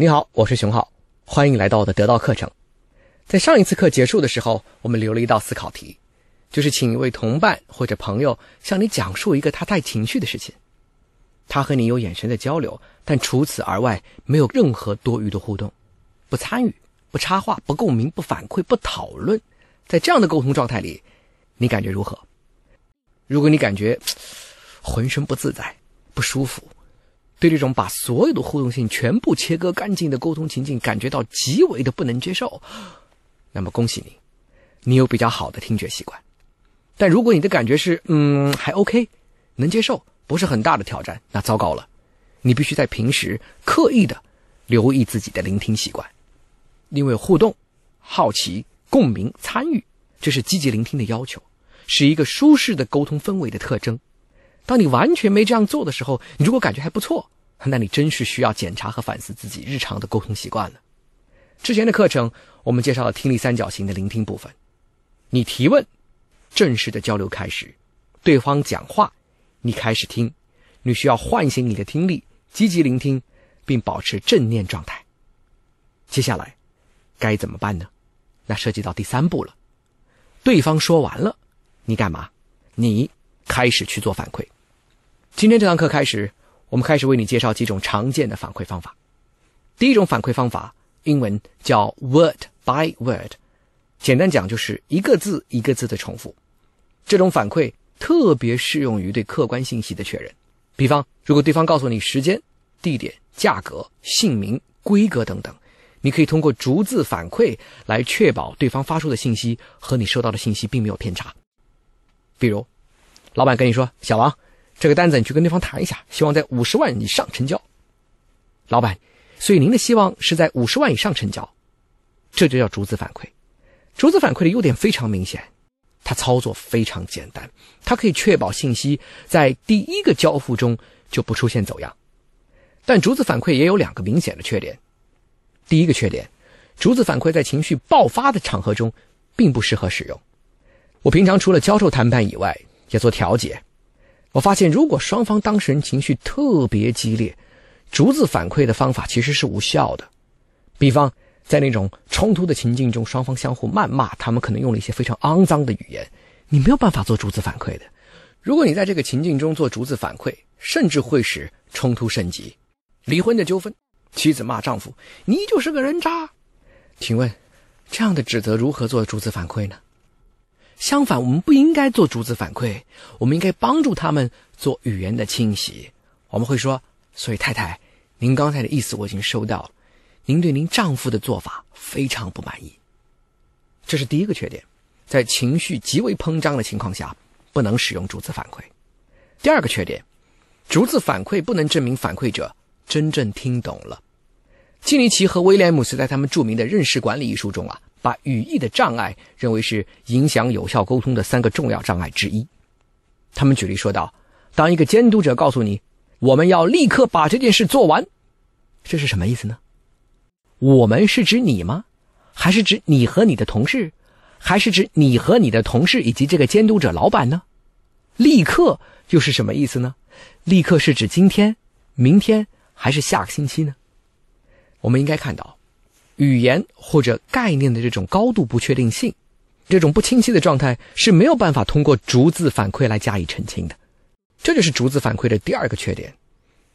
你好，我是熊浩，欢迎来到我的得到课程。在上一次课结束的时候，我们留了一道思考题，就是请一位同伴或者朋友向你讲述一个他带情绪的事情。他和你有眼神的交流，但除此而外没有任何多余的互动，不参与、不插话、不共鸣、不反馈、不讨论。在这样的沟通状态里，你感觉如何？如果你感觉浑身不自在、不舒服，对这种把所有的互动性全部切割干净的沟通情境感觉到极为的不能接受，那么恭喜你，你有比较好的听觉习惯。但如果你的感觉是嗯还 OK，能接受，不是很大的挑战，那糟糕了，你必须在平时刻意的留意自己的聆听习惯，因为互动、好奇、共鸣、参与，这是积极聆听的要求，是一个舒适的沟通氛围的特征。当你完全没这样做的时候，你如果感觉还不错，那你真是需要检查和反思自己日常的沟通习惯了。之前的课程我们介绍了听力三角形的聆听部分，你提问，正式的交流开始，对方讲话，你开始听，你需要唤醒你的听力，积极聆听，并保持正念状态。接下来该怎么办呢？那涉及到第三步了，对方说完了，你干嘛？你开始去做反馈。今天这堂课开始，我们开始为你介绍几种常见的反馈方法。第一种反馈方法，英文叫 word by word，简单讲就是一个字一个字的重复。这种反馈特别适用于对客观信息的确认。比方，如果对方告诉你时间、地点、价格、姓名、规格等等，你可以通过逐字反馈来确保对方发出的信息和你收到的信息并没有偏差。比如，老板跟你说：“小王。”这个单子你去跟对方谈一下，希望在五十万以上成交。老板，所以您的希望是在五十万以上成交，这就叫逐字反馈。逐字反馈的优点非常明显，它操作非常简单，它可以确保信息在第一个交付中就不出现走样。但逐字反馈也有两个明显的缺点。第一个缺点，逐字反馈在情绪爆发的场合中并不适合使用。我平常除了教授谈判以外，也做调解。我发现，如果双方当事人情绪特别激烈，逐字反馈的方法其实是无效的。比方，在那种冲突的情境中，双方相互谩骂，他们可能用了一些非常肮脏的语言，你没有办法做逐字反馈的。如果你在这个情境中做逐字反馈，甚至会使冲突升级。离婚的纠纷，妻子骂丈夫：“你就是个人渣。”请问，这样的指责如何做逐字反馈呢？相反，我们不应该做逐字反馈，我们应该帮助他们做语言的清洗。我们会说：“所以太太，您刚才的意思我已经收到了，您对您丈夫的做法非常不满意。”这是第一个缺点，在情绪极为膨胀的情况下，不能使用逐字反馈。第二个缺点，逐字反馈不能证明反馈者真正听懂了。基尼奇和威廉姆斯在他们著名的《认识管理》一书中啊。把语义的障碍认为是影响有效沟通的三个重要障碍之一。他们举例说道：“当一个监督者告诉你，我们要立刻把这件事做完，这是什么意思呢？我们是指你吗？还是指你和你的同事？还是指你和你的同事以及这个监督者老板呢？立刻又是什么意思呢？立刻是指今天、明天还是下个星期呢？我们应该看到。”语言或者概念的这种高度不确定性，这种不清晰的状态是没有办法通过逐字反馈来加以澄清的。这就是逐字反馈的第二个缺点：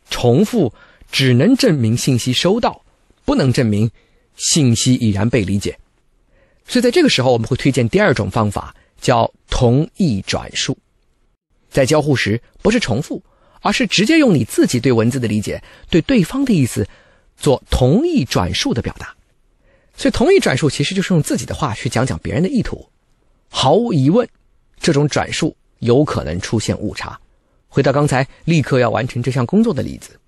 重复只能证明信息收到，不能证明信息已然被理解。所以在这个时候，我们会推荐第二种方法，叫同义转述。在交互时，不是重复，而是直接用你自己对文字的理解，对对方的意思做同义转述的表达。所以，同意转述其实就是用自己的话去讲讲别人的意图。毫无疑问，这种转述有可能出现误差。回到刚才立刻要完成这项工作的例子，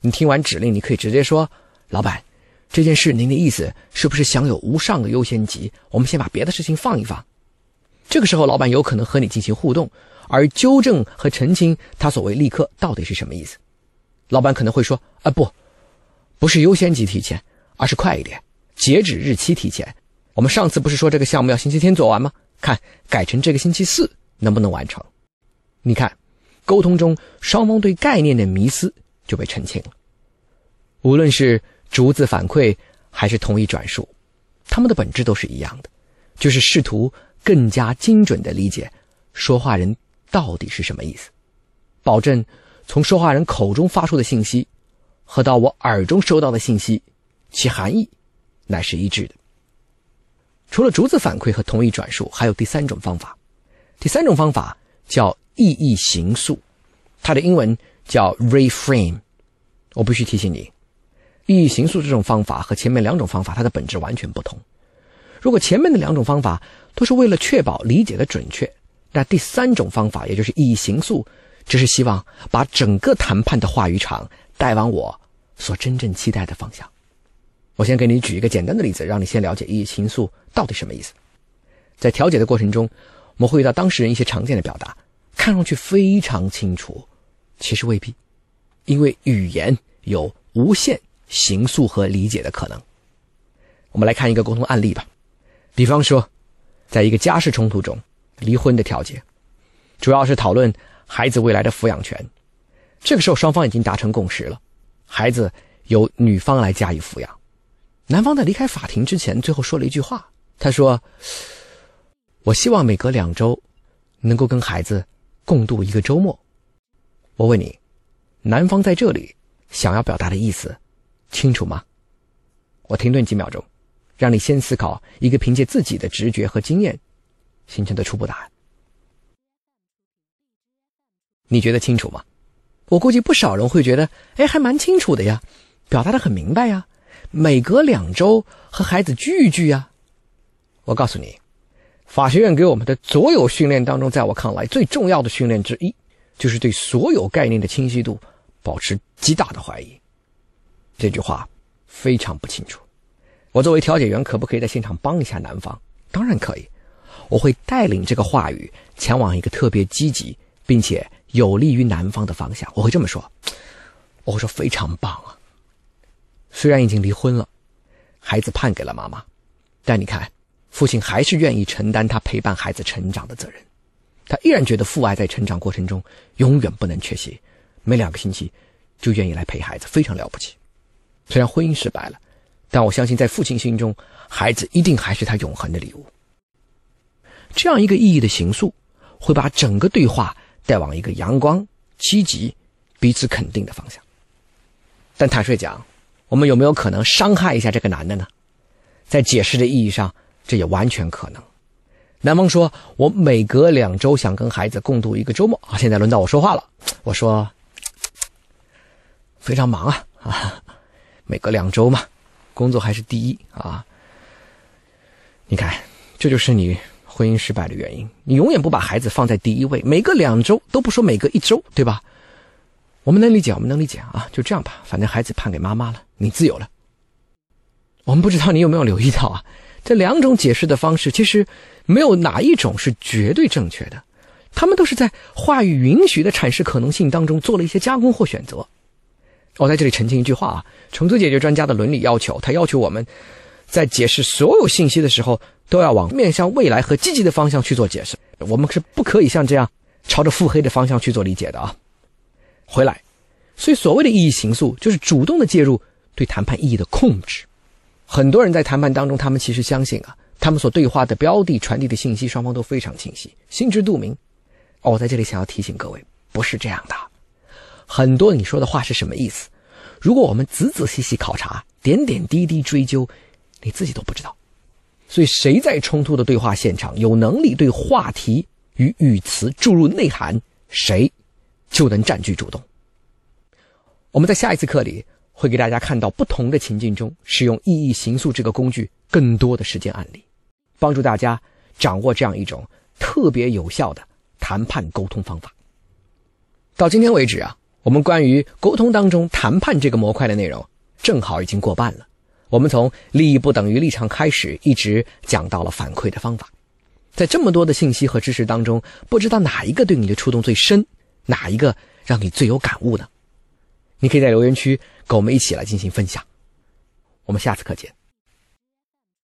你听完指令，你可以直接说：“老板，这件事您的意思是不是享有无上的优先级？我们先把别的事情放一放。”这个时候，老板有可能和你进行互动，而纠正和澄清他所谓“立刻”到底是什么意思。老板可能会说：“啊，不，不是优先级提前，而是快一点。”截止日期提前，我们上次不是说这个项目要星期天做完吗？看改成这个星期四能不能完成？你看，沟通中双方对概念的迷思就被澄清了。无论是逐字反馈还是同意转述，他们的本质都是一样的，就是试图更加精准的理解说话人到底是什么意思，保证从说话人口中发出的信息和到我耳中收到的信息，其含义乃是一致的。除了逐字反馈和同意转述，还有第三种方法。第三种方法叫意义形塑，它的英文叫 reframe。我必须提醒你，意义形塑这种方法和前面两种方法它的本质完全不同。如果前面的两种方法都是为了确保理解的准确，那第三种方法，也就是意义形塑，只是希望把整个谈判的话语场带往我所真正期待的方向。我先给你举一个简单的例子，让你先了解意义形塑到底什么意思。在调解的过程中，我们会遇到当事人一些常见的表达，看上去非常清楚，其实未必，因为语言有无限形塑和理解的可能。我们来看一个沟通案例吧，比方说，在一个家事冲突中，离婚的调解，主要是讨论孩子未来的抚养权。这个时候，双方已经达成共识了，孩子由女方来加以抚养。男方在离开法庭之前，最后说了一句话。他说：“我希望每隔两周，能够跟孩子共度一个周末。”我问你，男方在这里想要表达的意思清楚吗？我停顿几秒钟，让你先思考一个凭借自己的直觉和经验形成的初步答案。你觉得清楚吗？我估计不少人会觉得，哎，还蛮清楚的呀，表达的很明白呀。每隔两周和孩子聚一聚呀！我告诉你，法学院给我们的所有训练当中，在我看来最重要的训练之一，就是对所有概念的清晰度保持极大的怀疑。这句话非常不清楚。我作为调解员，可不可以在现场帮一下男方？当然可以。我会带领这个话语前往一个特别积极并且有利于男方的方向。我会这么说，我会说非常棒啊！虽然已经离婚了，孩子判给了妈妈，但你看，父亲还是愿意承担他陪伴孩子成长的责任。他依然觉得父爱在成长过程中永远不能缺席，每两个星期就愿意来陪孩子，非常了不起。虽然婚姻失败了，但我相信在父亲心中，孩子一定还是他永恒的礼物。这样一个意义的形塑，会把整个对话带往一个阳光、积极、彼此肯定的方向。但坦率讲，我们有没有可能伤害一下这个男的呢？在解释的意义上，这也完全可能。男方说：“我每隔两周想跟孩子共度一个周末。”啊，现在轮到我说话了。我说：“非常忙啊啊，每隔两周嘛，工作还是第一啊。你看，这就是你婚姻失败的原因。你永远不把孩子放在第一位，每隔两周都不说每隔一周，对吧？”我们能理解，我们能理解啊，就这样吧，反正孩子判给妈妈了，你自由了。我们不知道你有没有留意到啊，这两种解释的方式其实没有哪一种是绝对正确的，他们都是在话语允许的阐释可能性当中做了一些加工或选择。我在这里澄清一句话啊，重组解决专家的伦理要求，他要求我们在解释所有信息的时候都要往面向未来和积极的方向去做解释，我们是不可以像这样朝着腹黑的方向去做理解的啊。回来，所以所谓的意义形塑，就是主动的介入对谈判意义的控制。很多人在谈判当中，他们其实相信啊，他们所对话的标的传递的信息，双方都非常清晰，心知肚明。哦，我在这里想要提醒各位，不是这样的。很多你说的话是什么意思？如果我们仔仔细细考察，点点滴滴追究，你自己都不知道。所以，谁在冲突的对话现场有能力对话题与语词注入内涵，谁？就能占据主动。我们在下一次课里会给大家看到不同的情境中使用意义形塑这个工具更多的实践案例，帮助大家掌握这样一种特别有效的谈判沟通方法。到今天为止啊，我们关于沟通当中谈判这个模块的内容正好已经过半了。我们从利益不等于立场开始，一直讲到了反馈的方法。在这么多的信息和知识当中，不知道哪一个对你的触动最深？哪一个让你最有感悟呢？你可以在留言区跟我们一起来进行分享。我们下次课见。